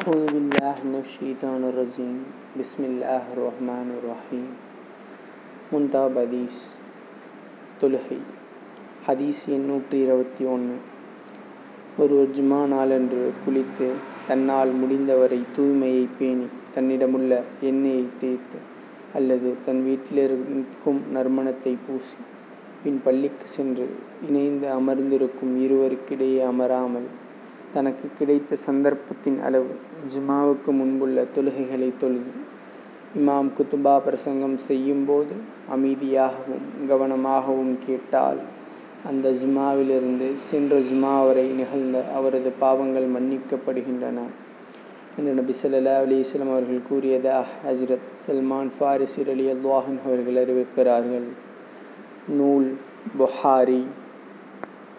أعوذ بالله من الشيطان الرجيم بسم الله الرحمن الرحيم முன்தாப் ஹதீஸ் தொழுகை ஹதீஸ் எண்ணூற்றி இருபத்தி ஒன்று ஒருவர் ஜுமா நாளன்று குளித்து தன்னால் முடிந்தவரை தூய்மையை பேணி தன்னிடமுள்ள எண்ணெயை தேய்த்து அல்லது தன் வீட்டிலிருக்கும் நறுமணத்தை பூசி பின் பள்ளிக்கு சென்று இணைந்து அமர்ந்திருக்கும் இருவருக்கிடையே அமராமல் தனக்கு கிடைத்த சந்தர்ப்பத்தின் அளவு. ஜுமாவுக்கு முன்புள்ள தொழுகைகளை தொழுது இமாம் குத்துபா பிரசங்கம் செய்யும்போது அமைதியாகவும் கவனமாகவும் கேட்டால் அந்த ஜுமாவிலிருந்து சென்ற ஜுமா வரை நிகழ்ந்த அவரது பாவங்கள் மன்னிக்கப்படுகின்றன. என்று நபி சொல்லா அலிஸ்லாம் அவர்கள் கூறியதாக ஹஜ்ரத் சல்மான் ஃபாரிசிர் அலி அல்வாஹன் அவர்கள் அறிவிக்கிறார்கள். நூல் புஹாரி